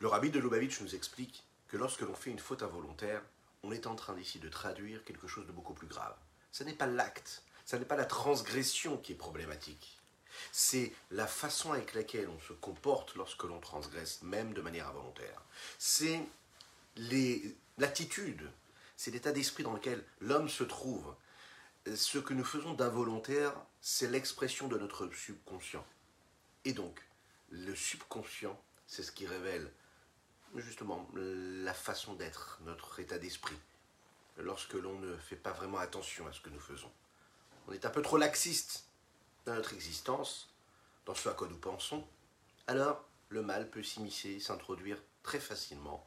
Le rabbi de Lubavitch nous explique que lorsque l'on fait une faute involontaire, on est en train ici de traduire quelque chose de beaucoup plus grave. Ce n'est pas l'acte, ce n'est pas la transgression qui est problématique. C'est la façon avec laquelle on se comporte lorsque l'on transgresse, même de manière involontaire. C'est l'attitude, c'est l'état d'esprit dans lequel l'homme se trouve. Ce que nous faisons d'involontaire, c'est l'expression de notre subconscient. Et donc, le subconscient, c'est ce qui révèle justement la façon d'être, notre état d'esprit, lorsque l'on ne fait pas vraiment attention à ce que nous faisons. On est un peu trop laxiste dans notre existence, dans ce à quoi nous pensons, alors le mal peut s'immiscer, s'introduire très facilement.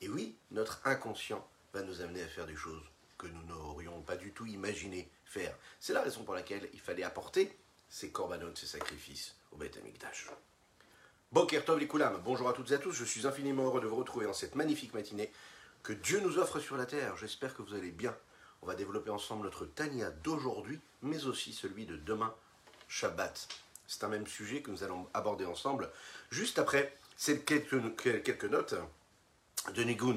Et oui, notre inconscient va nous amener à faire des choses que nous n'aurions pas du tout imaginé faire. C'est la raison pour laquelle il fallait apporter ces corbanotes, ces sacrifices au Beth Amikdash. Boker bonjour à toutes et à tous, je suis infiniment heureux de vous retrouver en cette magnifique matinée que Dieu nous offre sur la terre. J'espère que vous allez bien. On va développer ensemble notre Tania d'aujourd'hui, mais aussi celui de demain, Shabbat. C'est un même sujet que nous allons aborder ensemble juste après ces quelques, quelques notes de Nigun.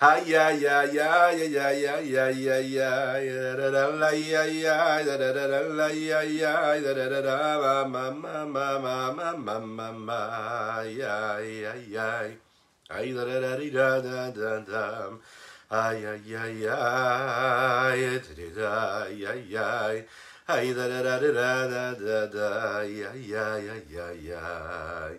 ay. Ay, ay, ay, ay, ay, ay, ay, ay, ay, ay, da, da, da, la, ay, ay, ay, da, da, da, da, la, ay, ay, ay, da, da, da, da, ma, ma, ma, ma, ma, ma, ma, ma, ay, ay, ay, ay. Ay, da, da, da, di, da, da, da, da. Ay, ay, ay, ay, da, da, da, ay, ay, ay. Ay, da, da, da, da, da, da, da, ay, ay, ay, ay,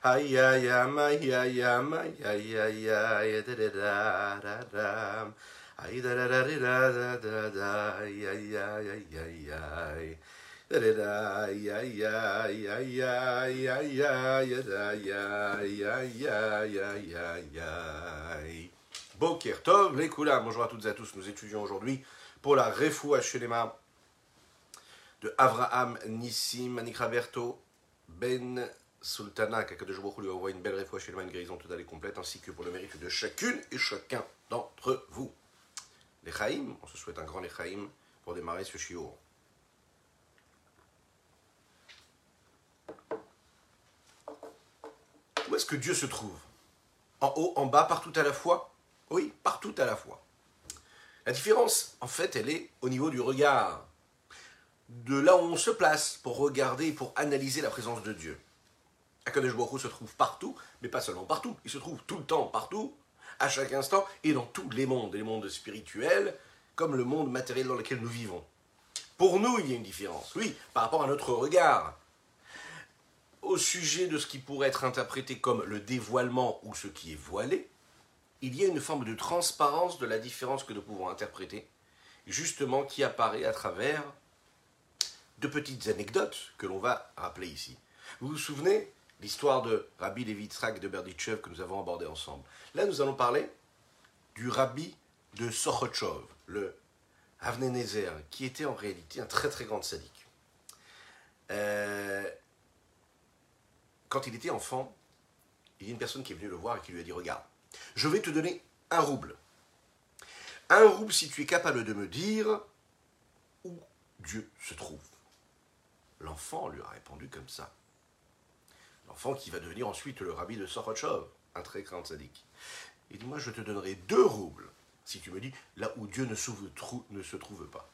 Haya yama ya yama ya ya ya ya da da da Tov, les Kula, bonjour à toutes et à tous. Nous étudions aujourd'hui pour la Refoua Shelema de Avraham Nissim Anikraberto Ben Sultana, qu'Akadosh Baruch lui envoie une belle réfoua chez une guérison totale et complète, ainsi que pour le mérite de chacune et chacun d'entre vous. Les Chaïm, on se souhaite un grand les Chaïm pour démarrer ce shiur. Où est-ce que Dieu se trouve? En haut, en bas, partout à la fois? Oui, partout à la fois. La différence, en fait, elle est au niveau du regard, de là où on se place pour regarder, pour analyser la présence de Dieu. Akadosh Baruch se trouve partout, mais pas seulement partout, il se trouve tout le temps partout, à chaque instant, et dans tous les mondes, les mondes spirituels, comme le monde matériel dans lequel nous vivons. Pour nous, il y a une différence, oui, par rapport à notre regard. Au sujet de ce qui pourrait être interprété comme le dévoilement ou ce qui est voilé, il y a une forme de transparence de la différence que nous pouvons interpréter, justement qui apparaît à travers de petites anecdotes que l'on va rappeler ici. Vous vous souvenez l'histoire de Rabbi Levi Yitzhak de Berditchev que nous avons abordé ensemble. Là, nous allons parler du Rabbi de Sochotchov, le Avnenezer, qui était en réalité un très très grand sadique. Euh, quand il était enfant, il y a une personne qui est venue le voir et qui lui a dit Regarde, je vais te donner un rouble. Un rouble si tu es capable de me dire où Dieu se trouve. L'enfant lui a répondu comme ça. L'enfant qui va devenir ensuite le rabbi de Sorochov, un très grand sadique. Il dit, moi je te donnerai deux roubles si tu me dis là où Dieu ne, se trouve pas.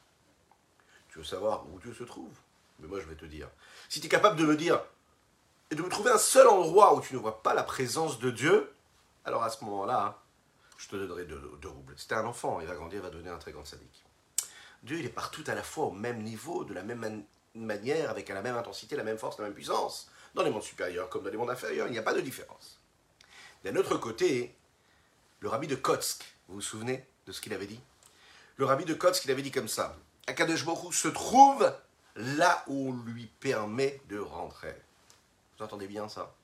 Tu veux savoir où Dieu se trouve? Mais moi je vais te dire. Si tu es capable de me dire et de me trouver un seul endroit où tu ne vois pas la présence de Dieu, alors à ce moment-là, je te donnerai deux, roubles. C'était un enfant, il va grandir, il va devenir un très grand sadique. Dieu, il est partout à la fois au même niveau, de la même manière, avec la même intensité, la même force, la même puissance, dans les mondes supérieurs comme dans les mondes inférieurs, il n'y a pas de différence. D'un autre côté, le rabbi de Kotsk, vous vous souvenez de ce qu'il avait dit? Le rabbi de Kotsk, il avait dit comme ça Akadosh Baruch se trouve là où on lui permet de rentrer. Vous entendez bien ça?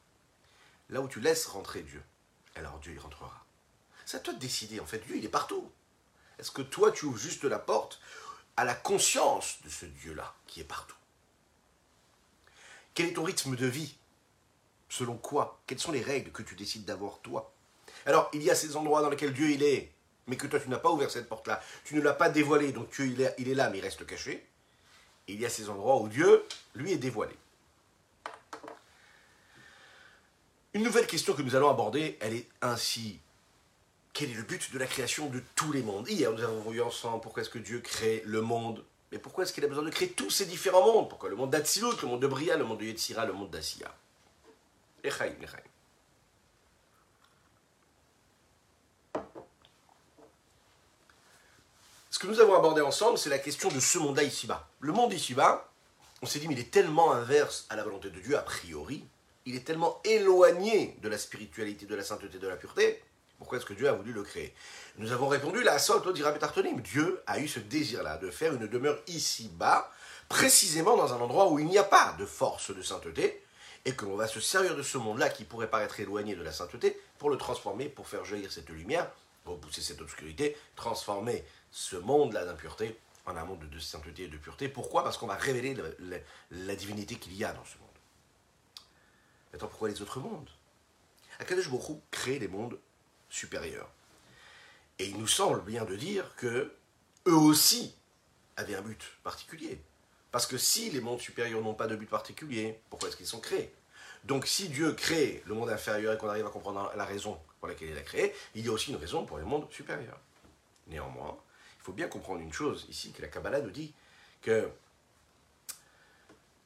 Là où tu laisses rentrer Dieu, alors Dieu y rentrera. C'est à toi de décider, en fait, Dieu il est partout. Est-ce que toi tu ouvres juste la porte à la conscience de ce Dieu-là qui est partout? Quel est ton rythme de vie? Selon quoi? Quelles sont les règles que tu décides d'avoir toi? Alors, il y a ces endroits dans lesquels Dieu il est, mais que toi tu n'as pas ouvert cette porte-là, tu ne l'as pas dévoilé, donc Dieu il est, là, mais il reste caché. Il y a ces endroits où Dieu, lui, est dévoilé. Une nouvelle question que nous allons aborder, elle est ainsi. Quel est le but de la création de tous les mondes? Hier, nous avons vu ensemble pourquoi est-ce que Dieu crée le monde. Mais pourquoi est-ce qu'il a besoin de créer tous ces différents mondes? Pourquoi le monde d'Atsilut, le monde de Bria, le monde de Yetzira, le monde d'Asiya Echaim, Echaim. Ce que nous avons abordé ensemble, c'est la question de ce monde-là ici-bas. Le monde ici-bas, on s'est dit, mais il est tellement inverse à la volonté de Dieu, a priori, il est tellement éloigné de la spiritualité, de la sainteté, de la pureté. Pourquoi est-ce que Dieu a voulu le créer? Nous avons répondu, la sol, dira. Dieu a eu ce désir-là de faire une demeure ici-bas, précisément dans un endroit où il n'y a pas de force de sainteté, et que l'on va se servir de ce monde-là qui pourrait paraître éloigné de la sainteté pour le transformer, pour faire jaillir cette lumière, repousser cette obscurité, transformer ce monde-là d'impureté en un monde de sainteté et de pureté. Pourquoi? Parce qu'on va révéler la divinité qu'il y a dans ce monde. Attends, pourquoi les autres mondes? Akadosh Baruch crée les mondes supérieurs. Et il nous semble bien de dire que eux aussi avaient un but particulier. Parce que si les mondes supérieurs n'ont pas de but particulier, pourquoi est-ce qu'ils sont créés? Donc si Dieu crée le monde inférieur et qu'on arrive à comprendre la raison pour laquelle il l'a créé, il y a aussi une raison pour les mondes supérieurs. Néanmoins, il faut bien comprendre une chose ici, que la Kabbalah nous dit que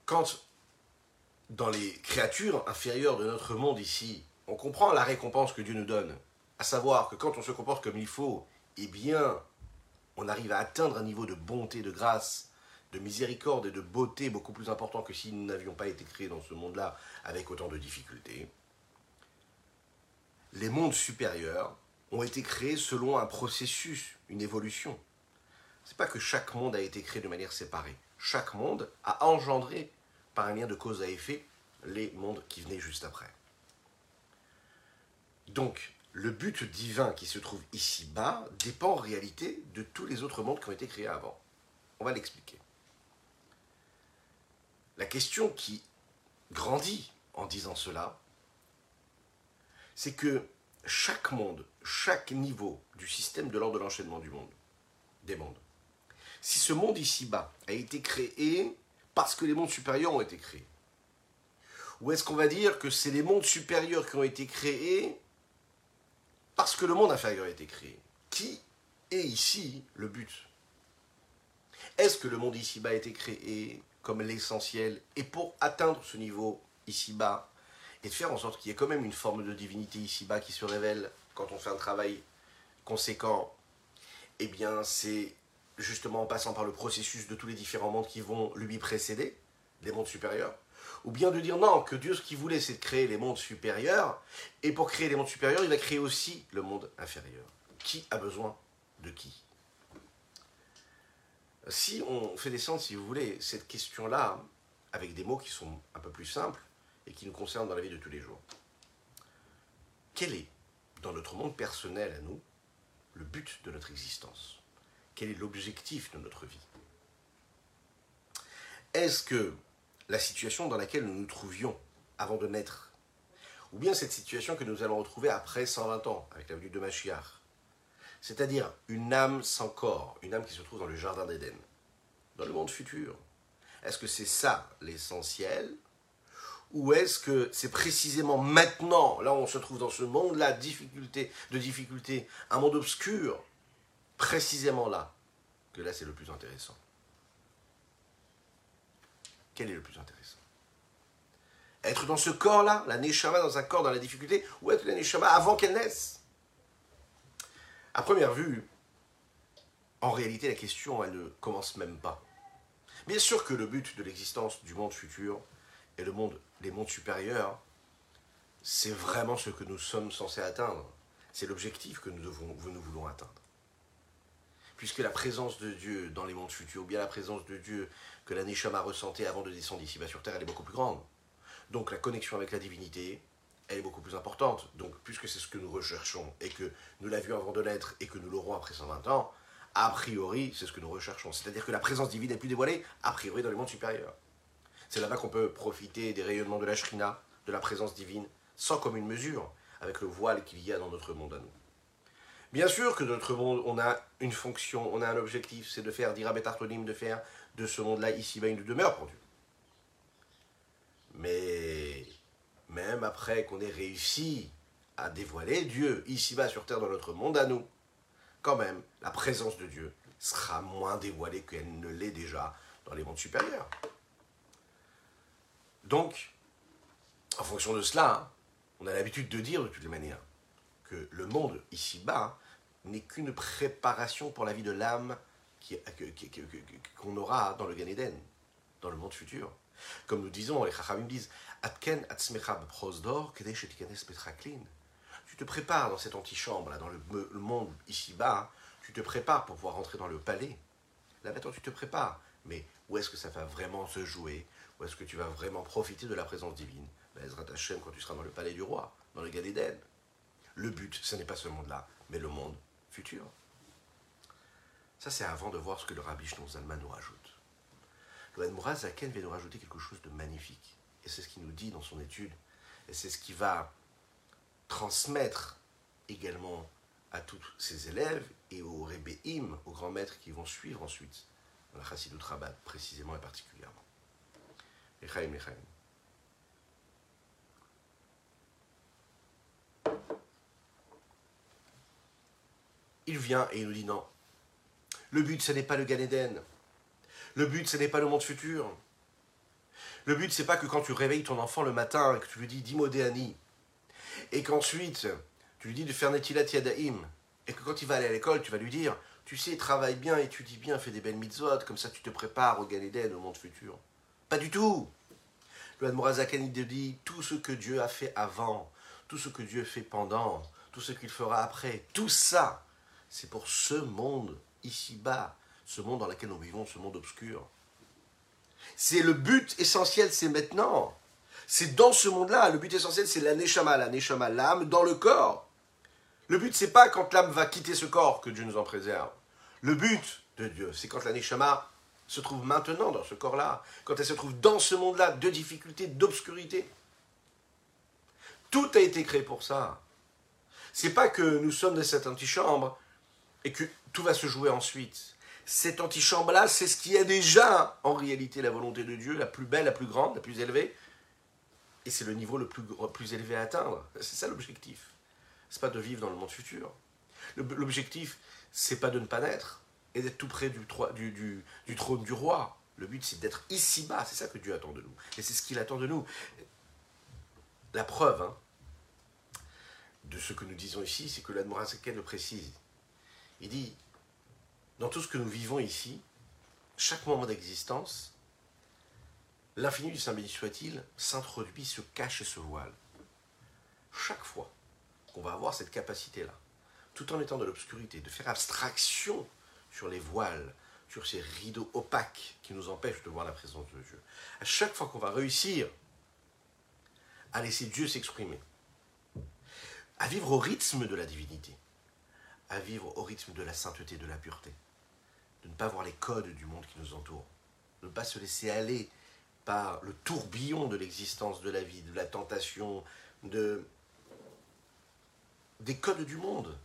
quand dans les créatures inférieures de notre monde ici, on comprend la récompense que Dieu nous donne, à savoir que quand on se comporte comme il faut, eh bien, on arrive à atteindre un niveau de bonté, de grâce, de miséricorde et de beauté beaucoup plus important que si nous n'avions pas été créés dans ce monde-là avec autant de difficultés. Les mondes supérieurs ont été créés selon un processus, une évolution. C'est pas que chaque monde a été créé de manière séparée. Chaque monde a engendré par un lien de cause à effet les mondes qui venaient juste après. Donc, le but divin qui se trouve ici-bas dépend en réalité de tous les autres mondes qui ont été créés avant. On va l'expliquer. La question qui grandit en disant cela, c'est que chaque monde, chaque niveau du système de l'ordre de l'enchaînement du monde, des mondes, si ce monde ici-bas a été créé parce que les mondes supérieurs ont été créés Ou est-ce qu'on va dire que c'est les mondes supérieurs qui ont été créés parce que le monde inférieur a été créé Qui est ici le but? Est-ce que le monde ici-bas a été créé comme l'essentiel et pour atteindre ce niveau ici-bas et de faire en sorte qu'il y ait quand même une forme de divinité ici-bas qui se révèle quand on fait un travail conséquent, eh bien c'est justement en passant par le processus de tous les différents mondes qui vont lui précéder, les mondes supérieurs, ou bien de dire non, que Dieu ce qu'il voulait c'est de créer les mondes supérieurs, et pour créer les mondes supérieurs, il va créer aussi le monde inférieur. Qui a besoin de qui? Si on fait descendre, si vous voulez, cette question-là, avec des mots qui sont un peu plus simples et qui nous concernent dans la vie de tous les jours, quel est, dans notre monde personnel à nous, le but de notre existence? Quel est l'objectif de notre vie? Est-ce que la situation dans laquelle nous nous trouvions avant de naître, ou bien cette situation que nous allons retrouver après 120 ans, avec la venue de Machiar, c'est-à-dire une âme sans corps, une âme qui se trouve dans le jardin d'Éden, dans le monde futur, est-ce que c'est ça l'essentiel? Ou est-ce que c'est précisément maintenant, là où on se trouve dans ce monde-là, difficulté, de difficulté, un monde obscur, précisément là, que là c'est le plus intéressant? Quel est le plus intéressant? Être dans ce corps-là, la Neshama dans un corps dans la difficulté, ou être la Neshama avant qu'elle naisse? À première vue, en réalité, la question, elle ne commence même pas. Bien sûr que le but de l'existence du monde futur et le monde, les mondes supérieurs, c'est vraiment ce que nous sommes censés atteindre. C'est l'objectif que nous, devons, nous voulons atteindre. Puisque la présence de Dieu dans les mondes futurs, ou bien la présence de Dieu que la Neshama ressentait avant de descendre ici bas sur Terre, elle est beaucoup plus grande. Donc la connexion avec la divinité, elle est beaucoup plus importante. Donc puisque c'est ce que nous recherchons et que nous l'avions avant de l'être et que nous l'aurons après 120 ans, a priori, c'est ce que nous recherchons. C'est-à-dire que la présence divine est plus dévoilée, a priori, dans les mondes supérieurs. C'est là-bas qu'on peut profiter des rayonnements de la shrina, de la présence divine, sans commune mesure, avec le voile qu'il y a dans notre monde à nous. Bien sûr que notre monde, on a une fonction, on a un objectif, c'est de faire, dira Betartonim, de faire de ce monde-là ici-bas une demeure pour Dieu. Mais même après qu'on ait réussi à dévoiler Dieu ici-bas sur terre dans notre monde à nous, quand même, la présence de Dieu sera moins dévoilée qu'elle ne l'est déjà dans les mondes supérieurs. Donc, en fonction de cela, on a l'habitude de dire de toutes les manières que le monde ici-bas n'est qu'une préparation pour la vie de l'âme qu'on aura dans le Gan Eden, dans le monde futur. Comme nous disons, les Chachamim disent Atken tu te prépares dans cette antichambre, là, dans le, monde ici-bas, tu te prépares pour pouvoir rentrer dans le palais. Là maintenant, tu te prépares. Mais où est-ce que ça va vraiment se jouer? Où est-ce que tu vas vraiment profiter de la présence divine? Ben, Ezra Hashem, quand tu seras dans le palais du roi, dans le Gan Le but, ce n'est pas ce monde-là, mais le monde futur. Ça, c'est avant de voir ce que le rabbi Shneur Zalman nous rajoute. Le Zaken vient nous rajouter quelque chose de magnifique. Et c'est ce qu'il nous dit dans son étude. Et c'est ce qui va transmettre également à tous ses élèves et aux Rebbeim, aux grands maîtres qui vont suivre ensuite dans la Chassidut Rabat, précisément et particulièrement. Echaim, Echaim. Il vient et il nous dit non. Le but, ce n'est pas le Gan Eden. Le but, ce n'est pas le monde futur. Le but, c'est pas que quand tu réveilles ton enfant le matin et que tu lui dis Dimodéani, et qu'ensuite tu lui dis de faire Netilat Yadaim, et que quand il va aller à l'école, tu vas lui dire Tu sais, travaille bien, étudie bien, fais des belles mitzvot, comme ça tu te prépares au Gan au monde futur. Pas du tout Le Morazakani te dit Tout ce que Dieu a fait avant, tout ce que Dieu fait pendant, tout ce qu'il fera après, tout ça, c'est pour ce monde ici-bas, ce monde dans lequel nous vivons, ce monde obscur. C'est le but essentiel, c'est maintenant. C'est dans ce monde-là. Le but essentiel, c'est la neshama, la neshama, l'âme dans le corps. Le but, c'est pas quand l'âme va quitter ce corps que Dieu nous en préserve. Le but de Dieu, c'est quand la neshama se trouve maintenant dans ce corps-là, quand elle se trouve dans ce monde-là de difficultés, d'obscurité. Tout a été créé pour ça. C'est pas que nous sommes dans cette antichambre et que tout va se jouer ensuite. Cette antichambre-là, c'est ce qui est déjà en réalité la volonté de Dieu, la plus belle, la plus grande, la plus élevée, et c'est le niveau le plus, élevé à atteindre. C'est ça l'objectif. C'est pas de vivre dans le monde futur. L'objectif, c'est pas de ne pas naître et d'être tout près du, trône du roi. Le but, c'est d'être ici-bas. C'est ça que Dieu attend de nous. Et c'est ce qu'il attend de nous. La preuve hein, de ce que nous disons ici, c'est que l'Admorazaken le précise. Il dit, dans tout ce que nous vivons ici, chaque moment d'existence, L'infini du Saint béni soit-il s'introduit, se cache et se voile. Chaque fois qu'on va avoir cette capacité-là, tout en étant de l'obscurité, de faire abstraction sur les voiles, sur ces rideaux opaques qui nous empêchent de voir la présence de Dieu, à chaque fois qu'on va réussir à laisser Dieu s'exprimer, à vivre au rythme de la divinité, à vivre au rythme de la sainteté, de la pureté, de ne pas voir les codes du monde qui nous entoure, de ne pas se laisser aller par le tourbillon de l'existence de la vie, de la tentation, de, des codes du monde.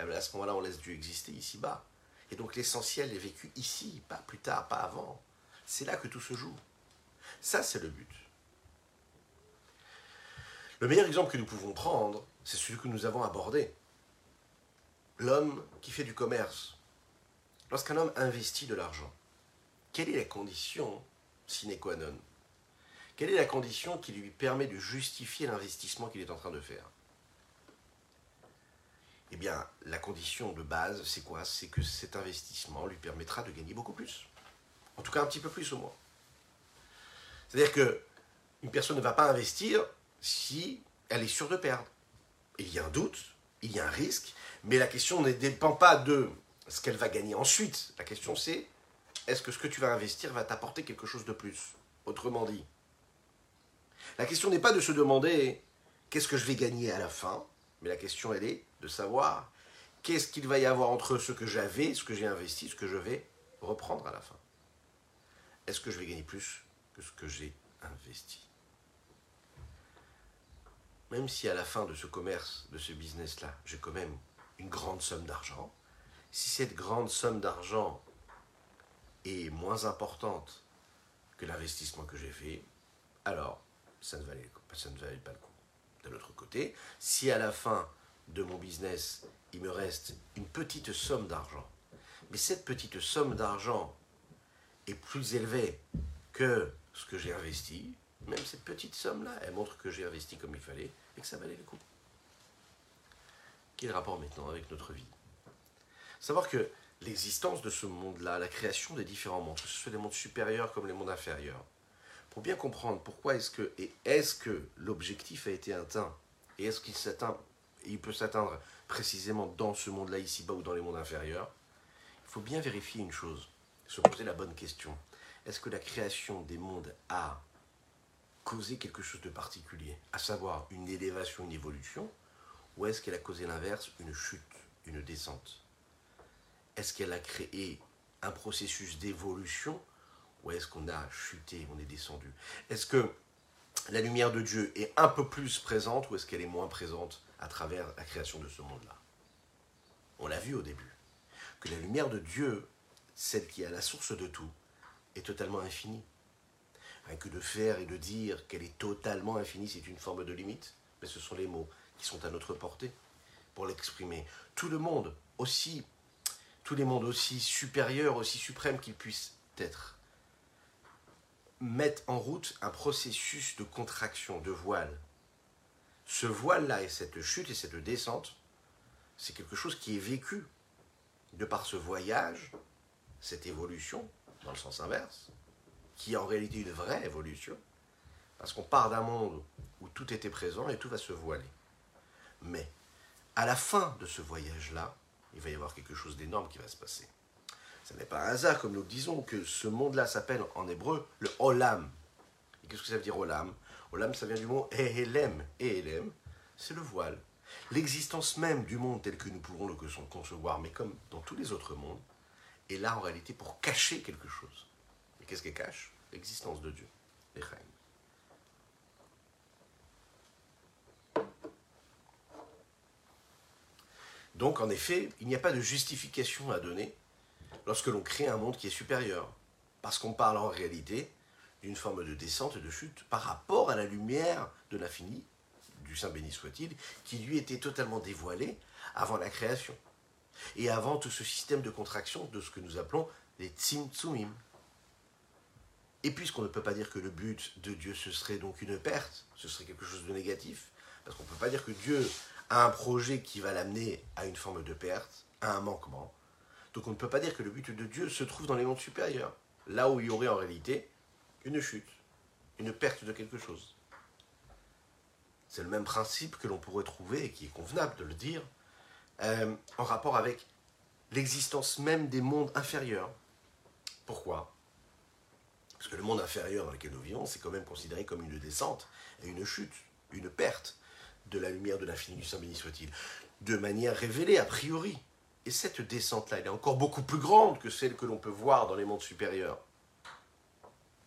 Eh à ce moment-là, on laisse Dieu exister ici-bas. Et donc l'essentiel est vécu ici, pas plus tard, pas avant. C'est là que tout se joue. Ça, c'est le but. Le meilleur exemple que nous pouvons prendre, c'est celui que nous avons abordé. L'homme qui fait du commerce. Lorsqu'un homme investit de l'argent, quelle est la condition sine qua non Quelle est la condition qui lui permet de justifier l'investissement qu'il est en train de faire? Eh bien, la condition de base, c'est quoi? C'est que cet investissement lui permettra de gagner beaucoup plus. En tout cas, un petit peu plus au moins. C'est-à-dire que une personne ne va pas investir si elle est sûre de perdre. Il y a un doute, il y a un risque, mais la question ne dépend pas de ce qu'elle va gagner ensuite. La question c'est est-ce que ce que tu vas investir va t'apporter quelque chose de plus? Autrement dit, la question n'est pas de se demander qu'est-ce que je vais gagner à la fin, mais la question elle est de savoir qu'est-ce qu'il va y avoir entre ce que j'avais, ce que j'ai investi, ce que je vais reprendre à la fin? Est-ce que je vais gagner plus que ce que j'ai investi? Même si à la fin de ce commerce, de ce business-là, j'ai quand même une grande somme d'argent, si cette grande somme d'argent est moins importante que l'investissement que j'ai fait, alors ça ne, valait, pas le coup. De l'autre côté, si à la fin de mon business, il me reste une petite somme d'argent, mais cette petite somme d'argent est plus élevée que ce que j'ai investi, même cette petite somme-là, elle montre que j'ai investi comme il fallait et que ça valait le coup. Quel rapport maintenant avec notre vie? Savoir que l'existence de ce monde-là, la création des différents mondes, que ce soit les mondes supérieurs comme les mondes inférieurs, pour bien comprendre pourquoi est-ce que et est-ce que l'objectif a été atteint et est-ce qu'il s'atteint, il peut s'atteindre précisément dans ce monde-là ici-bas ou dans les mondes inférieurs, il faut bien vérifier une chose, se poser la bonne question. Est-ce que la création des mondes a causé quelque chose de particulier, à savoir une élévation, une évolution, ou est-ce qu'elle a causé l'inverse, une chute, une descente? Est-ce qu'elle a créé un processus d'évolution? Ou est-ce qu'on a chuté, on est descendu? Est-ce que la lumière de Dieu est un peu plus présente ou est-ce qu'elle est moins présente à travers la création de ce monde-là? On l'a vu au début, que la lumière de Dieu, celle qui est à la source de tout, est totalement infinie. Que de faire et de dire qu'elle est totalement infinie, c'est une forme de limite, mais ce sont les mots qui sont à notre portée pour l'exprimer. Tout le monde, aussi, tous les mondes aussi supérieurs, aussi suprêmes qu'ils puissent être, mettent en route un processus de contraction, de voile. Ce voile-là et cette chute et cette descente, c'est quelque chose qui est vécu de par ce voyage, cette évolution, dans le sens inverse, qui est en réalité une vraie évolution, parce qu'on part d'un monde où tout était présent et tout va se voiler. Mais à la fin de ce voyage-là, il va y avoir quelque chose d'énorme qui va se passer. Ce n'est pas un hasard, comme nous le disons, que ce monde-là s'appelle en hébreu le Olam. Et qu'est-ce que ça veut dire Olam? Olam, ça vient du mot Ehelem. Ehelem, c'est le voile. L'existence même du monde tel que nous pouvons le concevoir, mais comme dans tous les autres mondes, est là en réalité pour cacher quelque chose. Et qu'est-ce qu'elle cache? L'existence de Dieu. Donc, en effet, il n'y a pas de justification à donner lorsque l'on crée un monde qui est supérieur. Parce qu'on parle en réalité d'une forme de descente et de chute par rapport à la lumière de l'infini, du Saint béni soit-il, qui lui était totalement dévoilée avant la création. Et avant tout ce système de contraction de ce que nous appelons les Tzimtzumim. Et puisqu'on ne peut pas dire que le but de Dieu ce serait donc une perte, ce serait quelque chose de négatif, parce qu'on ne peut pas dire que Dieu à un projet qui va l'amener à une forme de perte, à un manquement. Donc on ne peut pas dire que le but de Dieu se trouve dans les mondes supérieurs, là où il y aurait en réalité une chute, une perte de quelque chose. C'est le même principe que l'on pourrait trouver, et qui est convenable de le dire, euh, en rapport avec l'existence même des mondes inférieurs. Pourquoi? Parce que le monde inférieur dans lequel nous vivons, c'est quand même considéré comme une descente et une chute, une perte de la lumière de l'infini du Saint béni soit-il, de manière révélée a priori. Et cette descente-là, elle est encore beaucoup plus grande que celle que l'on peut voir dans les mondes supérieurs.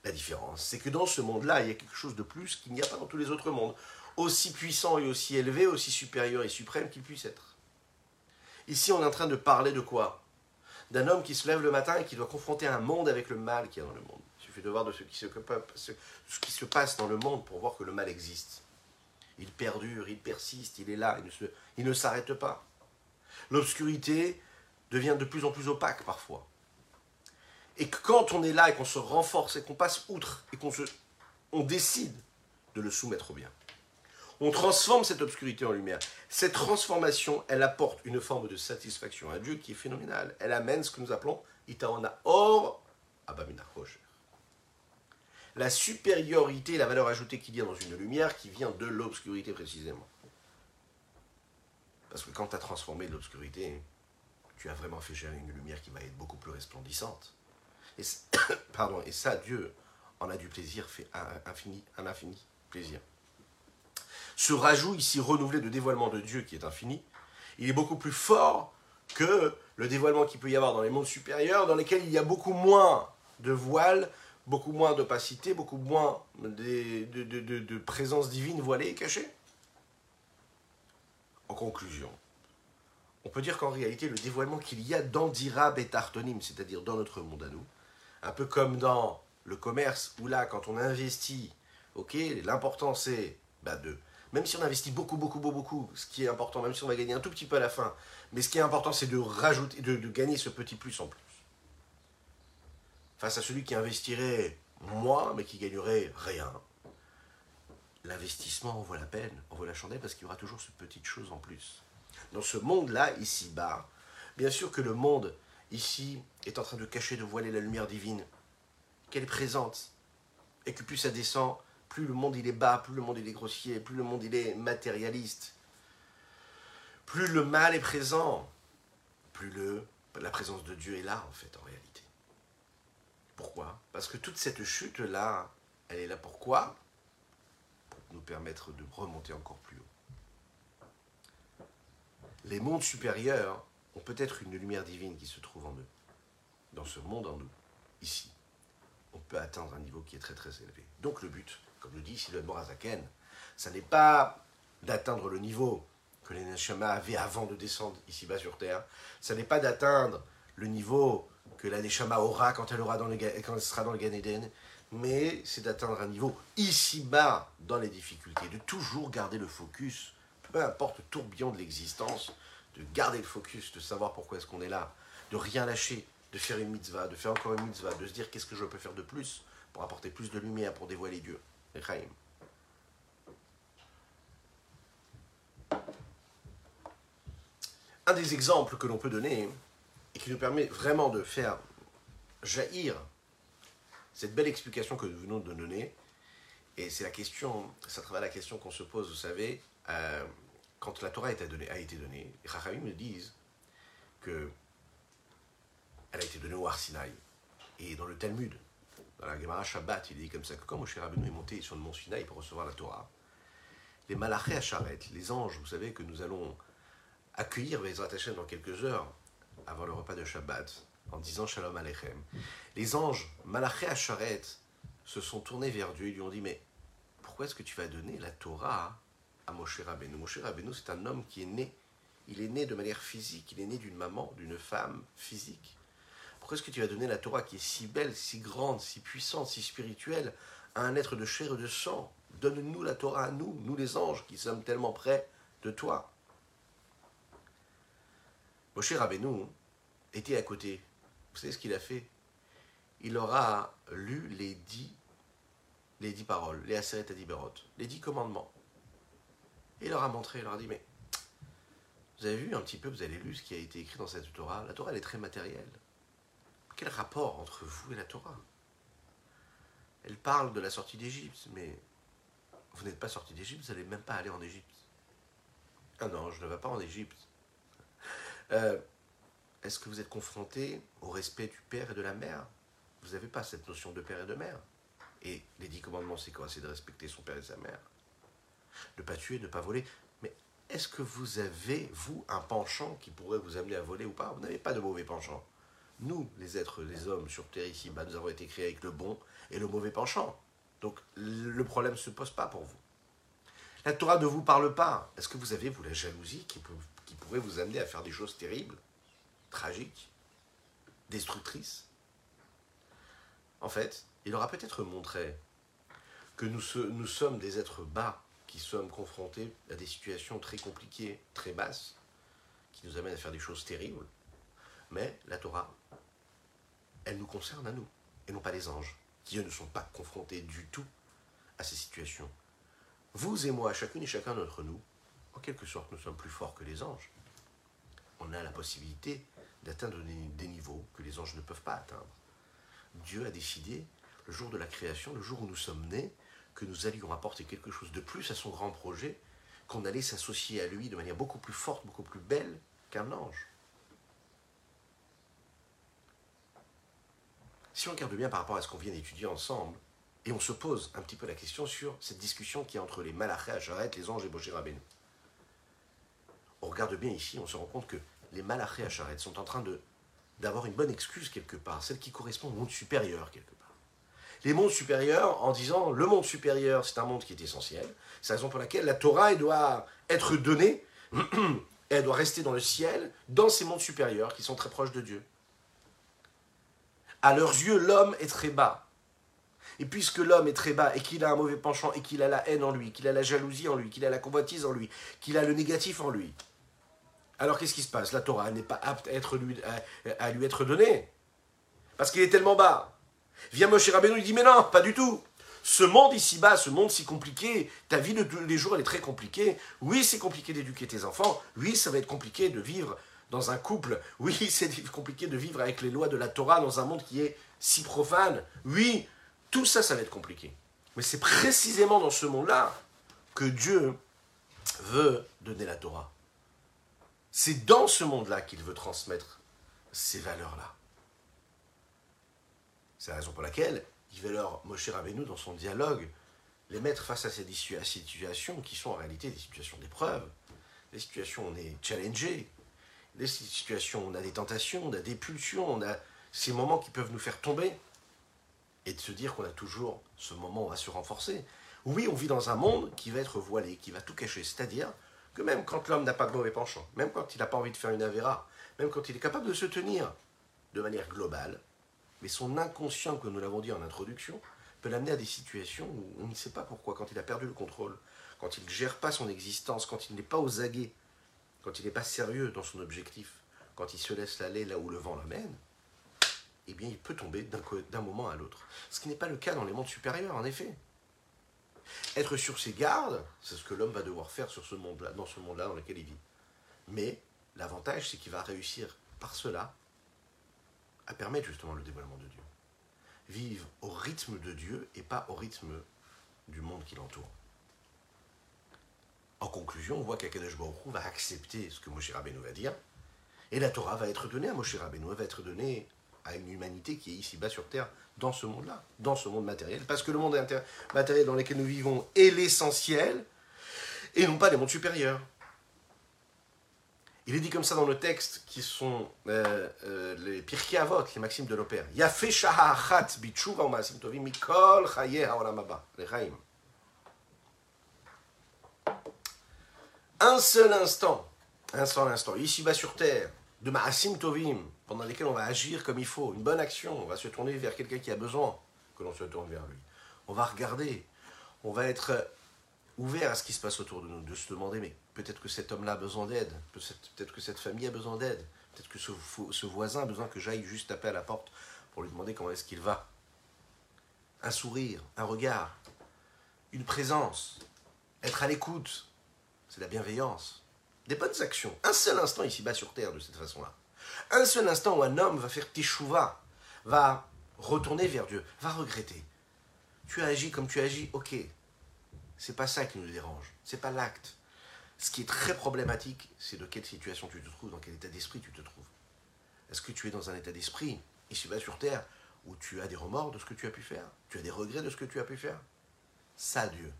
La différence, c'est que dans ce monde-là, il y a quelque chose de plus qu'il n'y a pas dans tous les autres mondes, aussi puissant et aussi élevé, aussi supérieur et suprême qu'il puisse être. Ici, on est en train de parler de quoi? D'un homme qui se lève le matin et qui doit confronter un monde avec le mal qu'il y a dans le monde. Il suffit de voir de ce qui se, ce qui se passe dans le monde pour voir que le mal existe. Il perdure, il persiste, il est là, il ne, s'arrête pas. L'obscurité devient de plus en plus opaque parfois. Et quand on est là et qu'on se renforce et qu'on passe outre et qu'on se, décide de le soumettre au bien, on transforme cette obscurité en lumière. Cette transformation, elle apporte une forme de satisfaction à Dieu qui est phénoménale. Elle amène ce que nous appelons Itaona Or Abamina Rocher. La supériorité la valeur ajoutée qu'il y a dans une lumière qui vient de l'obscurité précisément. Parce que quand tu as transformé l'obscurité, tu as vraiment fait gérer une lumière qui va être beaucoup plus resplendissante. Et, pardon, et ça, Dieu en a du plaisir, fait un infini, un infini plaisir. Ce rajout ici renouvelé de dévoilement de Dieu qui est infini, il est beaucoup plus fort que le dévoilement qu'il peut y avoir dans les mondes supérieurs, dans lesquels il y a beaucoup moins de voiles, beaucoup moins d'opacité, beaucoup moins de, présence divine voilée et cachée. En conclusion, on peut dire qu'en réalité, le dévoilement qu'il y a dans Dirab et Tartonim, c'est-à-dire dans notre monde à nous, un peu comme dans le commerce, où là, quand on investit, ok, l'important c'est bah, de. Même si on investit beaucoup, beaucoup, beaucoup, beaucoup, ce qui est important, même si on va gagner un tout petit peu à la fin, mais ce qui est important, c'est de rajouter, de, de gagner ce petit plus en plus. Face à celui qui investirait moins, mais qui gagnerait rien. L'investissement en vaut la peine, en vaut la chandelle, parce qu'il y aura toujours cette petite chose en plus. Dans ce monde-là, ici-bas, bien sûr que le monde, ici, est en train de cacher, de voiler la lumière divine, qu'elle est présente, et que plus ça descend, plus le monde il est bas, plus le monde il est grossier, plus le monde il est matérialiste, plus le mal est présent, plus la présence de Dieu est là en fait en réalité. Pourquoi? Parce que toute cette chute-là, elle est là pourquoi? Pour nous permettre de remonter encore plus haut. Les mondes supérieurs ont peut-être une lumière divine qui se trouve en eux. Dans ce monde en nous, ici, on peut atteindre un niveau qui est très très élevé. Donc le but, comme le dit ici le Morazaken, ça n'est pas d'atteindre le niveau que les Neshama avaient avant de descendre ici-bas sur Terre. Ça n'est pas d'atteindre le niveau que la Neshama aura quand elle, sera dans le Gan Eden, mais c'est d'atteindre un niveau ici-bas dans les difficultés, de toujours garder le focus, peu importe le tourbillon de l'existence, de garder le focus, de savoir pourquoi est-ce qu'on est là, de rien lâcher, de faire une mitzvah, de faire encore une mitzvah, de se dire qu'est-ce que je peux faire de plus pour apporter plus de lumière, pour dévoiler Dieu. Un des exemples que l'on peut donner et qui nous permet vraiment de faire jaillir cette belle explication que nous venons de donner, et c'est la question, ça travaille la question qu'on se pose, vous savez, euh, quand la Torah a été donnée, a les Chachamim me disent que elle a été donnée au Har Sinaï. Et dans le Talmud, dans la Gemara Shabbat, il dit comme ça que quand Moshe Rabbeinu est monté sur le mont Sinaï pour recevoir la Torah, les malachés à charrette, les anges, vous savez, que nous allons accueillir Bezrat dans quelques heures, avant le repas de Shabbat, en disant Shalom Aleichem, les anges, malachés à se sont tournés vers Dieu et lui ont dit, mais pourquoi est-ce que tu vas donner la Torah à Moshe Rabbeinu? Moshe Rabbeinu, c'est un homme qui est né, il est né de manière physique, il est né d'une maman, d'une femme physique. Pourquoi est-ce que tu vas donner la Torah qui est si belle, si grande, si puissante, si spirituelle à un être de chair et de sang? Donne-nous la Torah à nous, nous les anges, qui sommes tellement près de toi. Moshe Rabbeinu était à côté. Vous savez ce qu'il a fait? Il aura lu les dix, les dix paroles, les Aseret Adiberot, les dix commandements. Et il leur a montré, il leur a dit, mais vous avez vu un petit peu, vous avez lu ce qui a été écrit dans cette Torah? La Torah, elle est très matérielle. Quel rapport entre vous et la Torah? Elle parle de la sortie d'Égypte, mais vous n'êtes pas sorti d'Égypte, vous n'allez même pas aller en Égypte. Un ange ne va pas en Égypte. Euh, Est-ce que vous êtes confronté au respect du père et de la mère? Vous n'avez pas cette notion de père et de mère. Et les dix commandements, c'est quoi? C'est de respecter son père et sa mère. Ne pas tuer, ne pas voler. Mais est-ce que vous avez, vous, un penchant qui pourrait vous amener à voler ou pas? Vous n'avez pas de mauvais penchant. Nous, les êtres, les hommes sur Terre ici, bah, nous avons été créés avec le bon et le mauvais penchant. Donc le problème ne se pose pas pour vous. La Torah ne vous parle pas. Est-ce que vous avez, vous, la jalousie qui, peut- qui pourrait vous amener à faire des choses terribles, tragiques, destructrices En fait, il aura peut-être montré que nous, sommes des êtres bas qui sommes confrontés à des situations très compliquées, très basses, qui nous amènent à faire des choses terribles. Mais la Torah, elle nous concerne à nous, et non pas les anges, qui ne sont pas confrontés du tout à ces situations. Vous et moi, chacune et chacun d'entre nous, en quelque sorte, nous sommes plus forts que les anges. On a la possibilité d'atteindre des niveaux que les anges ne peuvent pas atteindre. Dieu a décidé, le jour de la création, le jour où nous sommes nés, que nous allions apporter quelque chose de plus à son grand projet, qu'on allait s'associer à lui de manière beaucoup plus forte, beaucoup plus belle qu'un ange. Si on regarde bien par rapport à ce qu'on vient d'étudier ensemble, et on se pose un petit peu la question sur cette discussion qui est entre les Malachés, les anges et Boshé Rabbeinu. On regarde bien ici, on se rend compte que les Malachés, Acharet sont en train d'avoir une bonne excuse quelque part, celle qui correspond au monde supérieur quelque part. Les mondes supérieurs, en disant le monde supérieur, c'est un monde qui est essentiel, c'est la raison pour laquelle la Torah doit être donnée, elle doit rester dans le ciel, dans ces mondes supérieurs qui sont très proches de Dieu. À leurs yeux, l'homme est très bas. Et puisque l'homme est très bas et qu'il a un mauvais penchant et qu'il a la haine en lui, qu'il a la jalousie en lui, qu'il a la convoitise en lui, qu'il a le négatif en lui, alors qu'est-ce qui se passe? La Torah n'est pas apte à, lui être donnée. Parce qu'il est tellement bas. Vient Moshe Rabbeinu, il dit Mais non, pas du tout. Ce monde ici-bas, ce monde si compliqué, ta vie de tous les jours, elle est très compliquée. Oui, c'est compliqué d'éduquer tes enfants. Oui, ça va être compliqué de vivre dans un couple. Oui, c'est compliqué de vivre avec les lois de la Torah dans un monde qui est si profane. Oui, tout ça, ça va être compliqué. Mais c'est précisément dans ce monde-là que Dieu veut donner la Torah. C'est dans ce monde-là qu'il veut transmettre ces valeurs-là. C'est la raison pour laquelle il veut leur, Moshe Rabbeinu, dans son dialogue, les mettre face à ces situations qui sont en réalité des situations d'épreuve, des situations où on est challengé, des situations où on a des tentations, on a des pulsions, on a ces moments qui peuvent nous faire tomber et de se dire qu'on a toujours ce moment où on va se renforcer. Oui, on vit dans un monde qui va être voilé, qui va tout cacher. C'est-à-dire que même quand l'homme n'a pas de mauvais penchant, même quand il n'a pas envie de faire une avéra, même quand il est capable de se tenir de manière globale, mais son inconscient, comme nous l'avons dit en introduction, peut l'amener à des situations où on ne sait pas pourquoi, quand il a perdu le contrôle, quand il ne gère pas son existence, quand il n'est pas aux aguets, quand il n'est pas sérieux dans son objectif, quand il se laisse aller là où le vent l'amène, eh bien, il peut tomber d'un moment à l'autre. Ce qui n'est pas le cas dans les mondes supérieurs, en effet. Être sur ses gardes, c'est ce que l'homme va devoir faire sur ce monde dans ce monde-là dans lequel il vit. Mais l'avantage, c'est qu'il va réussir par cela à permettre justement le dévoilement de Dieu. Vivre au rythme de Dieu et pas au rythme du monde qui l'entoure. En conclusion, on voit qu'Akadosh Baruch va accepter ce que Moshe Rabbeinu va dire, et la Torah va être donnée à Moshe Rabbeinu, elle va être donnée à une humanité qui est ici-bas sur Terre, dans ce monde-là, dans ce monde matériel, parce que le monde matériel dans lequel nous vivons est l'essentiel, et non pas les mondes supérieurs. Il est dit comme ça dans le texte, qui sont euh, euh, les Pirkei Avot, les maximes de l'opère. Yafé Achat Bichuva Maasim Tovim Mikol Chaye Haolam les. Un seul instant, un seul instant, ici-bas sur terre, de Maasim Tovim, pendant lesquels on va agir comme il faut, une bonne action, on va se tourner vers quelqu'un qui a besoin que l'on se tourne vers lui. On va regarder, on va être ouvert à ce qui se passe autour de nous, de se demander, mais peut-être que cet homme-là a besoin d'aide, peut-être que cette famille a besoin d'aide, peut-être que ce, voisin a besoin que j'aille juste taper à la porte pour lui demander comment est-ce qu'il va. Un sourire, un regard, une présence, être à l'écoute, c'est la bienveillance. Des bonnes actions, un seul instant ici-bas sur Terre de cette façon-là un seul instant où un homme va faire teshuva, va retourner vers Dieu, va regretter. Tu as agi comme tu as agi, ok. C'est pas ça qui nous dérange, c'est pas l'acte. Ce qui est très problématique, c'est de quelle situation tu te trouves, dans quel état d'esprit tu te trouves. Est-ce que tu es dans un état d'esprit, ici-bas sur terre, où tu as des remords de ce que tu as pu faire Tu as des regrets de ce que tu as pu faire? Ça, Dieu.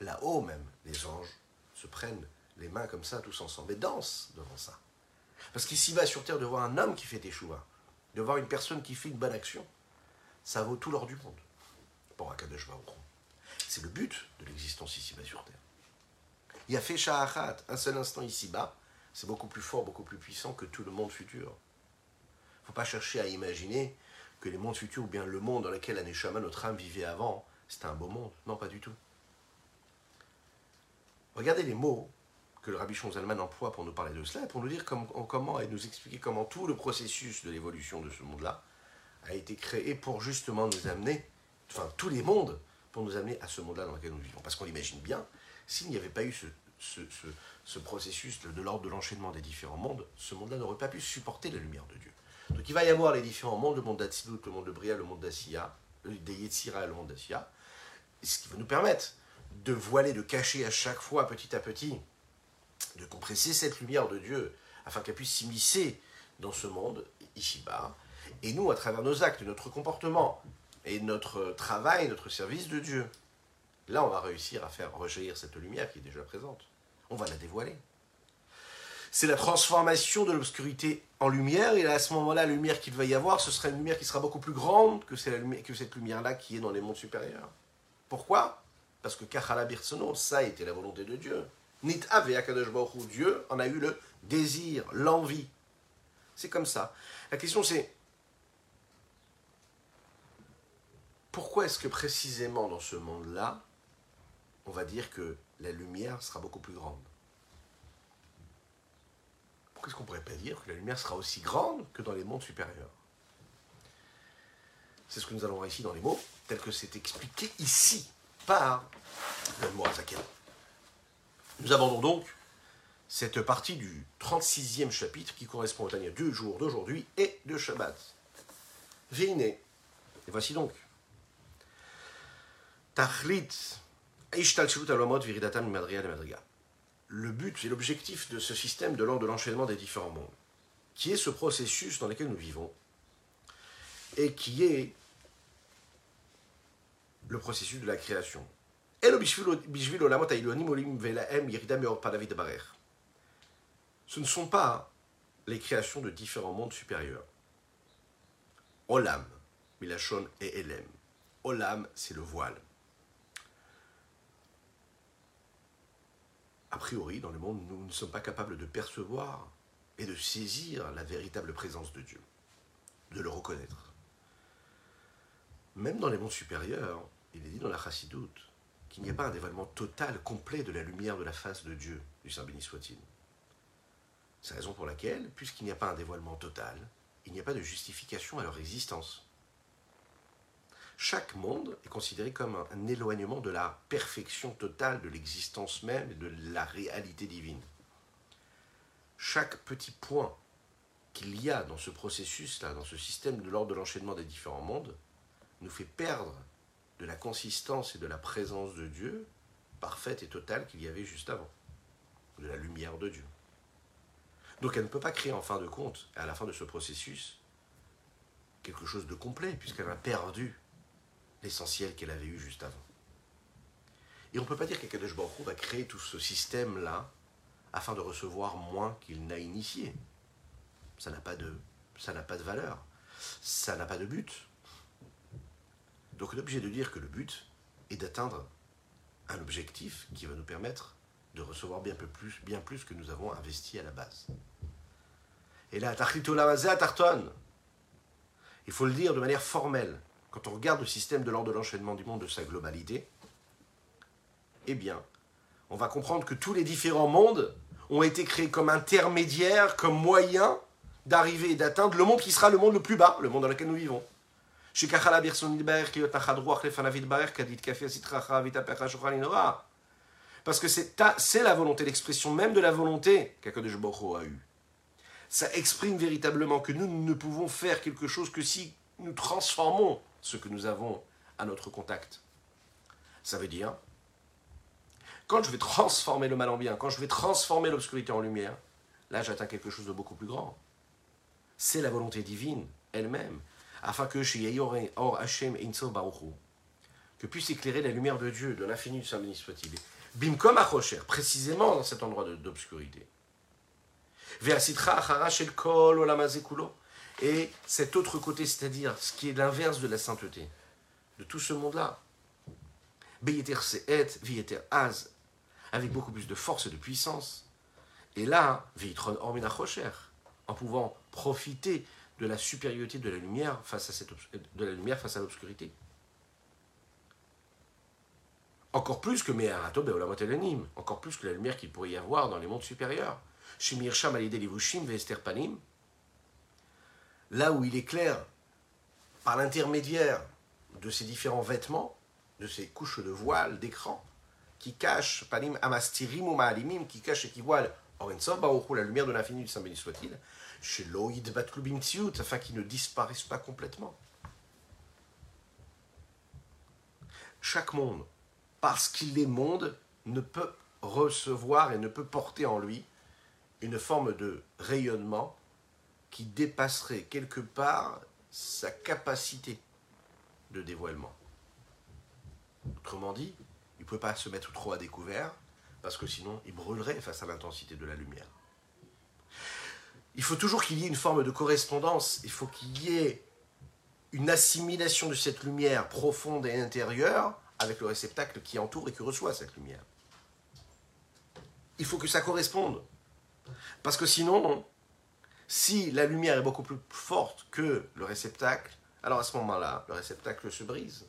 Là-haut même, les anges se prennent les mains comme ça, tous ensemble, et dansent devant ça. Parce qu'ici-bas sur terre, de voir un homme qui fait des de voir une personne qui fait une bonne action, ça vaut tout l'or du monde pour Akadosh C'est le but de l'existence ici-bas sur terre. Il y a fait Sha'achat, un seul instant ici-bas, c'est beaucoup plus fort, beaucoup plus puissant que tout le monde futur. Il ne faut pas chercher à imaginer que les mondes futurs, ou bien le monde dans lequel Aneshama, notre âme, vivait avant, c'était un beau monde. Non, pas du tout. Regardez les mots que le Rabbi Zalman emploie pour nous parler de cela, pour nous dire comment et nous expliquer comment tout le processus de l'évolution de ce monde-là a été créé pour justement nous amener, enfin tous les mondes, pour nous amener à ce monde-là dans lequel nous vivons. Parce qu'on l'imagine bien, s'il n'y avait pas eu ce, processus de, l'ordre de l'enchaînement des différents mondes, ce monde-là n'aurait pas pu supporter la lumière de Dieu. Donc il va y avoir les différents mondes, le monde d'Atsilut, le monde de Bria, le monde d'Asiya, des Yetzira et le monde d'Asiya, ce qui va nous permettre de voiler, de cacher à chaque fois, petit à petit, de compresser cette lumière de Dieu, afin qu'elle puisse s'immiscer dans ce monde, ici-bas, et nous, à travers nos actes, notre comportement, et notre travail, notre service de Dieu, là, on va réussir à faire rejaillir cette lumière qui est déjà présente. On va la dévoiler. C'est la transformation de l'obscurité en lumière, et à ce moment-là, la lumière qu'il va y avoir, ce sera une lumière qui sera beaucoup plus grande que, que cette lumière-là qui est dans les mondes supérieurs. Pourquoi? Parce que Kachala Birsono, ça a été la volonté de Dieu. Nit Ave Akadosh Dieu en a eu le désir, l'envie. C'est comme ça. La question c'est pourquoi est-ce que précisément dans ce monde-là, on va dire que la lumière sera beaucoup plus grande? Pourquoi est-ce qu'on ne pourrait pas dire que la lumière sera aussi grande que dans les mondes supérieurs? C'est ce que nous allons voir ici dans les mots, tel que c'est expliqué ici par le Moazaken. Nous abandonnons donc cette partie du 36e chapitre qui correspond au dernier deux jours d'aujourd'hui et de Shabbat. Véiné. Et voici donc. Tachlit le but et l'objectif de ce système de l'ordre de l'enchaînement des différents mondes, qui est ce processus dans lequel nous vivons, et qui est le processus de la création. Ce ne sont pas les créations de différents mondes supérieurs. Olam, Milachon et Elem. Olam, c'est le voile. A priori, dans le monde, nous ne sommes pas capables de percevoir et de saisir la véritable présence de Dieu, de le reconnaître. Même dans les mondes supérieurs, il est dit dans la Chassidoute qu'il n'y a pas un dévoilement total, complet de la lumière de la face de Dieu, du Saint béni soit-il. C'est la raison pour laquelle, puisqu'il n'y a pas un dévoilement total, il n'y a pas de justification à leur existence. Chaque monde est considéré comme un éloignement de la perfection totale de l'existence même et de la réalité divine. Chaque petit point qu'il y a dans ce processus-là, dans ce système de l'ordre de l'enchaînement des différents mondes, nous fait perdre de la consistance et de la présence de Dieu parfaite et totale qu'il y avait juste avant, de la lumière de Dieu. Donc elle ne peut pas créer en fin de compte, à la fin de ce processus, quelque chose de complet, puisqu'elle a perdu l'essentiel qu'elle avait eu juste avant. Et on ne peut pas dire qu'Akadosh Baruch va créer tout ce système-là afin de recevoir moins qu'il n'a initié. Ça n'a pas de, ça n'a pas de valeur. Ça n'a pas de but. Donc on est obligé de dire que le but est d'atteindre un objectif qui va nous permettre de recevoir bien plus, que nous avons investi à la base. Et là, tarton. Il faut le dire de manière formelle. Quand on regarde le système de l'ordre de l'enchaînement du monde de sa globalité, eh bien, on va comprendre que tous les différents mondes ont été créés comme intermédiaires, comme moyen d'arriver et d'atteindre le monde qui sera le monde le plus bas, le monde dans lequel nous vivons. Parce que c'est la volonté, l'expression même de la volonté qu'Akadosh Baruch a eue. Ça exprime véritablement que nous ne pouvons faire quelque chose que si nous transformons ce que nous avons à notre contact. Ça veut dire, quand je vais transformer le mal en bien, quand je vais transformer l'obscurité en lumière, là j'atteins quelque chose de beaucoup plus grand. C'est la volonté divine elle-même afin que Or Hashem que puisse éclairer la lumière de Dieu, de l'infini du Saint béni soit-il. Bimkom Achocher, précisément dans cet endroit d'obscurité. Et cet autre côté, c'est-à-dire ce qui est l'inverse de la sainteté, de tout ce monde-là. Beyeter Se'et, Vieter Az, avec beaucoup plus de force et de puissance. Et là, Veitron Ormina en pouvant profiter de la supériorité de la lumière face à, cette, de la lumière face à l'obscurité. Encore plus que Meharato Beolamot Elanim, encore plus que la lumière qu'il pourrait y avoir dans les mondes supérieurs. Shimir Sham Alide Livushim Vester Panim, là où il éclaire par l'intermédiaire de ces différents vêtements, de ces couches de voile, d'écran, qui cachent, panim amastirim ou ma'alimim, qui cachent et qui voilent, Baruchou, la lumière de l'infini du Saint béni soit-il, chez Loïd Batlubim Tsiut, afin qu'ils ne disparaissent pas complètement. Chaque monde, parce qu'il est monde, ne peut recevoir et ne peut porter en lui une forme de rayonnement qui dépasserait quelque part sa capacité de dévoilement. Autrement dit, il ne pouvait pas se mettre trop à découvert, parce que sinon il brûlerait face à l'intensité de la lumière. Il faut toujours qu'il y ait une forme de correspondance, il faut qu'il y ait une assimilation de cette lumière profonde et intérieure avec le réceptacle qui entoure et qui reçoit cette lumière. Il faut que ça corresponde. Parce que sinon, si la lumière est beaucoup plus forte que le réceptacle, alors à ce moment-là, le réceptacle se brise.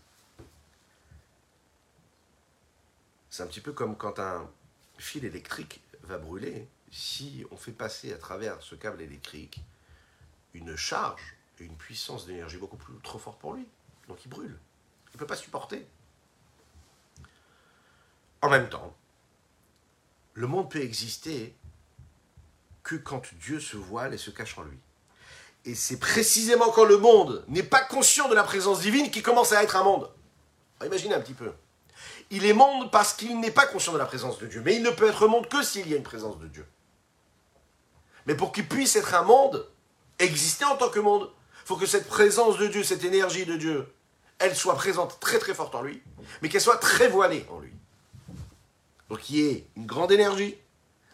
C'est un petit peu comme quand un fil électrique va brûler. Si on fait passer à travers ce câble électrique une charge et une puissance d'énergie beaucoup trop forte pour lui, donc il brûle. Il ne peut pas supporter. En même temps, le monde peut exister que quand Dieu se voile et se cache en lui. Et c'est précisément quand le monde n'est pas conscient de la présence divine qu'il commence à être un monde. Imaginez un petit peu. Il est monde parce qu'il n'est pas conscient de la présence de Dieu. Mais il ne peut être monde que s'il y a une présence de Dieu. Mais pour qu'il puisse être un monde, exister en tant que monde, il faut que cette présence de Dieu, cette énergie de Dieu, elle soit présente très très forte en lui, mais qu'elle soit très voilée en lui. Donc il y ait une grande énergie,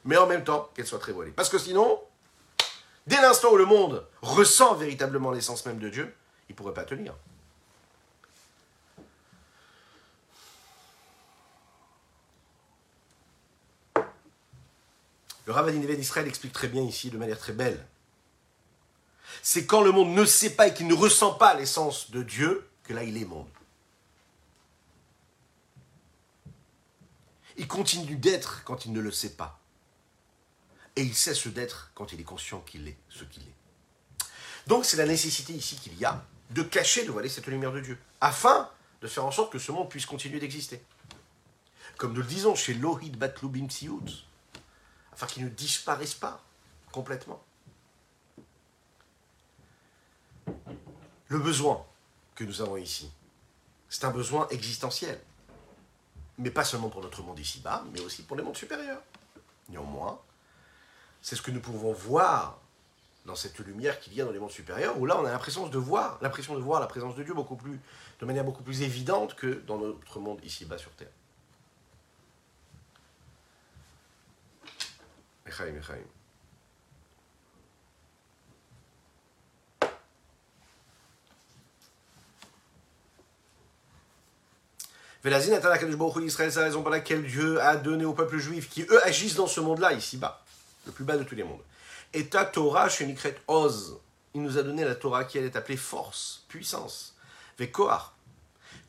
mais en même temps qu'elle soit très voilée. Parce que sinon, dès l'instant où le monde ressent véritablement l'essence même de Dieu, il ne pourrait pas tenir. Le Rav d'Israël explique très bien ici, de manière très belle. C'est quand le monde ne sait pas et qu'il ne ressent pas l'essence de Dieu que là il est monde. Il continue d'être quand il ne le sait pas. Et il cesse d'être quand il est conscient qu'il est ce qu'il est. Donc c'est la nécessité ici qu'il y a de cacher, de voiler cette lumière de Dieu, afin de faire en sorte que ce monde puisse continuer d'exister. Comme nous le disons chez Lohid Batlubim Siout, afin qu'il ne disparaisse pas complètement. Le besoin que nous avons ici, c'est un besoin existentiel. Mais pas seulement pour notre monde ici-bas, mais aussi pour les mondes supérieurs. Néanmoins, c'est ce que nous pouvons voir dans cette lumière qu'il y a dans les mondes supérieurs, où là on a l'impression de voir, l'impression de voir la présence de Dieu beaucoup plus, de manière beaucoup plus évidente que dans notre monde ici-bas sur Terre. Echaim, Echaim. Velazine Israël, c'est la raison pour laquelle Dieu a donné au peuple juif, qui eux agissent dans ce monde-là, ici-bas, le plus bas de tous les mondes. Et ta Torah, Shenikret Oz, il nous a donné la Torah qui elle est appelée force, puissance. Vekoar.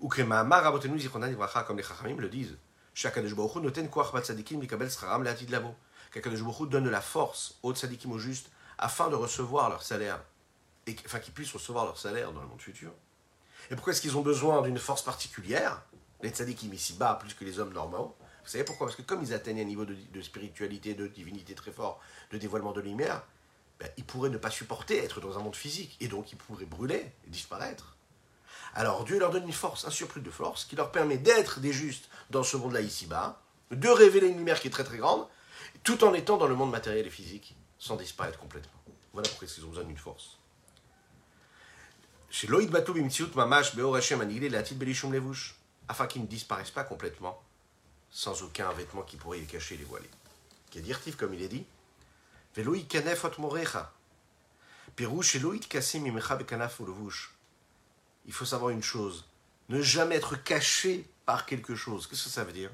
Ou Kremamar, Rabotenu, Zichronan, Ivracha, comme les Chachamim le disent. Chakadosh Baruch noten Koach Batzadikim, Mikabel Sraram, Leatid Lavo. Qu'Akadosh Baruch donne de la force aux Tzadikim, aux justes, afin de recevoir leur salaire. Et, enfin, qu'ils puissent recevoir leur salaire dans le monde futur. Et pourquoi est-ce qu'ils ont besoin d'une force particulière Les tzadikim ici-bas, plus que les hommes normaux? Vous savez pourquoi? Parce que comme ils atteignent un niveau de, spiritualité, de divinité très fort, de dévoilement de lumière, ben, ils pourraient ne pas supporter être dans un monde physique. Et donc ils pourraient brûler et disparaître. Alors Dieu leur donne une force, un surplus de force, qui leur permet d'être des justes dans ce monde-là ici-bas, de révéler une lumière qui est très très grande, tout en étant dans le monde matériel et physique, sans disparaître complètement. Voilà pourquoi ils ont besoin d'une force. Chez Loïd Batou Mamash Levush, afin qu'ils ne disparaissent pas complètement, sans aucun vêtement qui pourrait les cacher, les voiler. Kedirtif, comme il est dit, Veloïd Kanef Bekanaf Levush. Il faut savoir une chose, ne jamais être caché par quelque chose. Qu'est-ce que ça veut dire?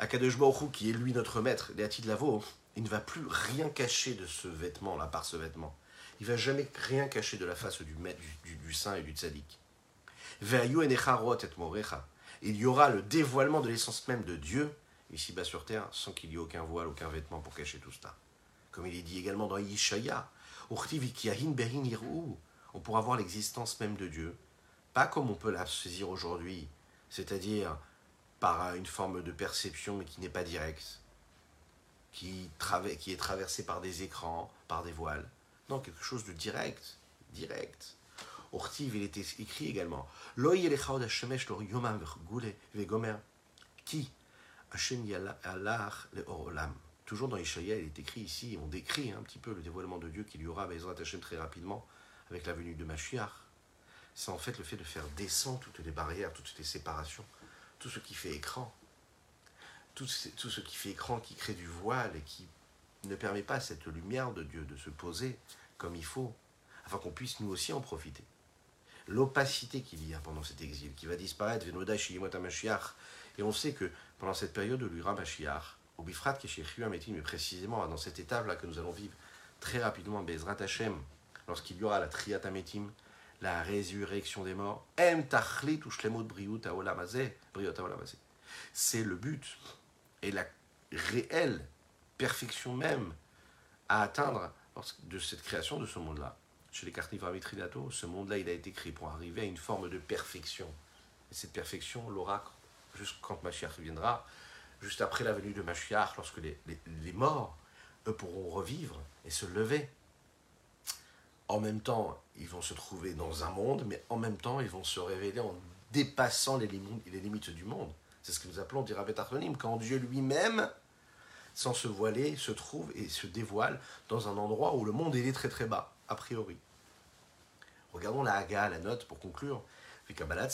Akadosh Baruch qui est lui notre maître, de Lavo, il ne va plus rien cacher de ce vêtement-là, par ce vêtement. Il va jamais rien cacher de la face du, du, du, saint et du tzaddik. il y aura le dévoilement de l'essence même de Dieu, ici-bas sur terre, sans qu'il y ait aucun voile, aucun vêtement pour cacher tout cela. Comme il est dit également dans Yishaya, on pourra voir l'existence même de Dieu, pas comme on peut la saisir aujourd'hui, c'est-à-dire par une forme de perception mais qui n'est pas directe, qui, est traversée par des écrans, par des voiles. Non, quelque chose de direct, direct. Ortiv, il était écrit également. Qui? Toujours dans Ishaïa, il est écrit ici, on décrit un petit peu le dévoilement de Dieu qu'il y aura Bezrat Hashem très rapidement avec la venue de Mashiach. C'est en fait le fait de faire descendre toutes les barrières, toutes les séparations, tout ce qui fait écran, tout ce, tout ce qui fait écran, qui crée du voile et qui ne permet pas à cette lumière de Dieu de se poser comme il faut, afin qu'on puisse nous aussi en profiter. L'opacité qu'il y a pendant cet exil, qui va disparaître, et on sait que pendant cette période de l'Ura Mashiach, au Bifrat mais précisément dans cette étape-là que nous allons vivre très rapidement, Bezrat Hashem, lorsqu'il y aura la Triatametim, la résurrection des morts, c'est le but et la réelle perfection même à atteindre de cette création de ce monde-là chez les carnivores Mitridato, ce monde-là, il a été créé pour arriver à une forme de perfection. Et cette perfection l'aura juste quand Mashiach viendra, juste après la venue de Mashiach, lorsque les, les, morts, eux, pourront revivre et se lever. En même temps, ils vont se trouver dans un monde, mais en même temps, ils vont se révéler en dépassant les limites, du monde. C'est ce que nous appelons Dirabet Artonim, quand Dieu lui-même, sans se voiler, se trouve et se dévoile dans un endroit où le monde est très très bas a priori. Regardons la Haga, la note, pour conclure. C'est un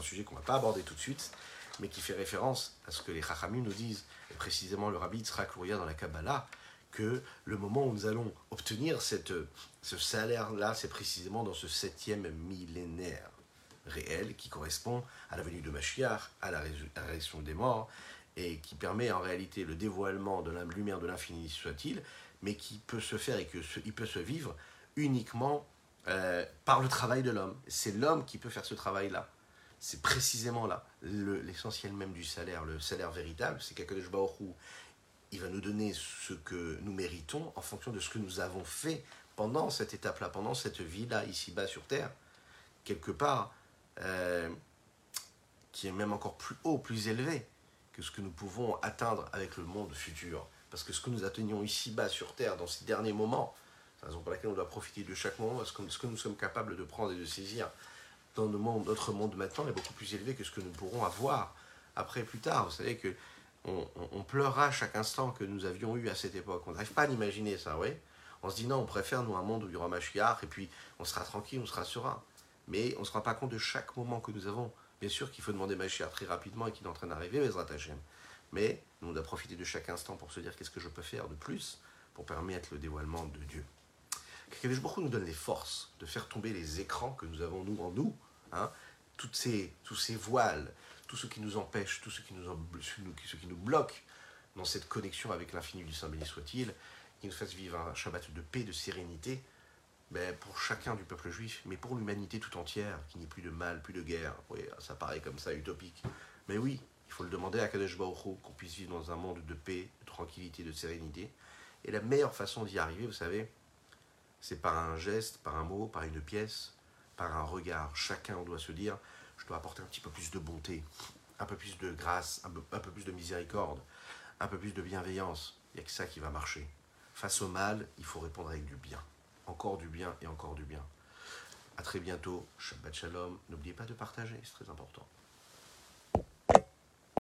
sujet qu'on ne va pas aborder tout de suite, mais qui fait référence à ce que les Chachamim nous disent, et précisément le Rabbi Tzrak dans la Kabbalah, que le moment où nous allons obtenir cette, ce salaire-là, c'est précisément dans ce septième millénaire réel qui correspond à la venue de Mashiach, à la résurrection des morts, et qui permet en réalité le dévoilement de la lumière de l'infini soit-il, mais qui peut se faire et qui peut se vivre uniquement euh, par le travail de l'homme. C'est l'homme qui peut faire ce travail-là. C'est précisément là l'essentiel même du salaire, le salaire véritable, c'est qu'Akadosh Baruch il va nous donner ce que nous méritons en fonction de ce que nous avons fait pendant cette étape-là, pendant cette vie-là, ici-bas sur Terre, quelque part, euh, qui est même encore plus haut, plus élevé que ce que nous pouvons atteindre avec le monde futur. Parce que ce que nous atteignons ici-bas sur Terre dans ces derniers moments, c'est la raison pour laquelle on doit profiter de chaque moment, parce que ce que nous sommes capables de prendre et de saisir dans notre monde maintenant est beaucoup plus élevé que ce que nous pourrons avoir après plus tard. Vous savez que on, pleurera chaque instant que nous avions eu à cette époque. On n'arrive pas à l'imaginer ça, oui. On se dit non, on préfère nous un monde où il y aura Mashiach et puis on sera tranquille, on sera serein. Mais on ne se rend pas compte de chaque moment que nous avons. Bien sûr qu'il faut demander Mashiach très rapidement et qu'il est en train d'arriver, Bezrat Hashem. Mais nous, on doit profiter de chaque instant pour se dire qu'est-ce que je peux faire de plus pour permettre le dévoilement de Dieu? Quelque chose nous donne les forces de faire tomber les écrans que nous avons nous en nous, hein, toutes ces, tous ces voiles, tout ce qui nous empêche, tout ce qui nous, bloque dans cette connexion avec l'infini du Saint béni soit-il, qui nous fasse vivre un Shabbat de paix, de sérénité, ben, pour chacun du peuple juif, mais pour l'humanité tout entière, qu'il n'y ait plus de mal, plus de guerre. Oui, ça paraît comme ça utopique. Mais oui, il faut le demander à Kadesh Baruch qu'on puisse vivre dans un monde de paix, de tranquillité, de sérénité. Et la meilleure façon d'y arriver, vous savez, c'est par un geste, par un mot, par une pièce, par un regard. Chacun doit se dire, je dois apporter un petit peu plus de bonté, un peu plus de grâce, un peu, plus de miséricorde, un peu plus de bienveillance. Il n'y a que ça qui va marcher. Face au mal, il faut répondre avec du bien. Encore du bien et encore du bien. A très bientôt. Shabbat Shalom. N'oubliez pas de partager, c'est très important.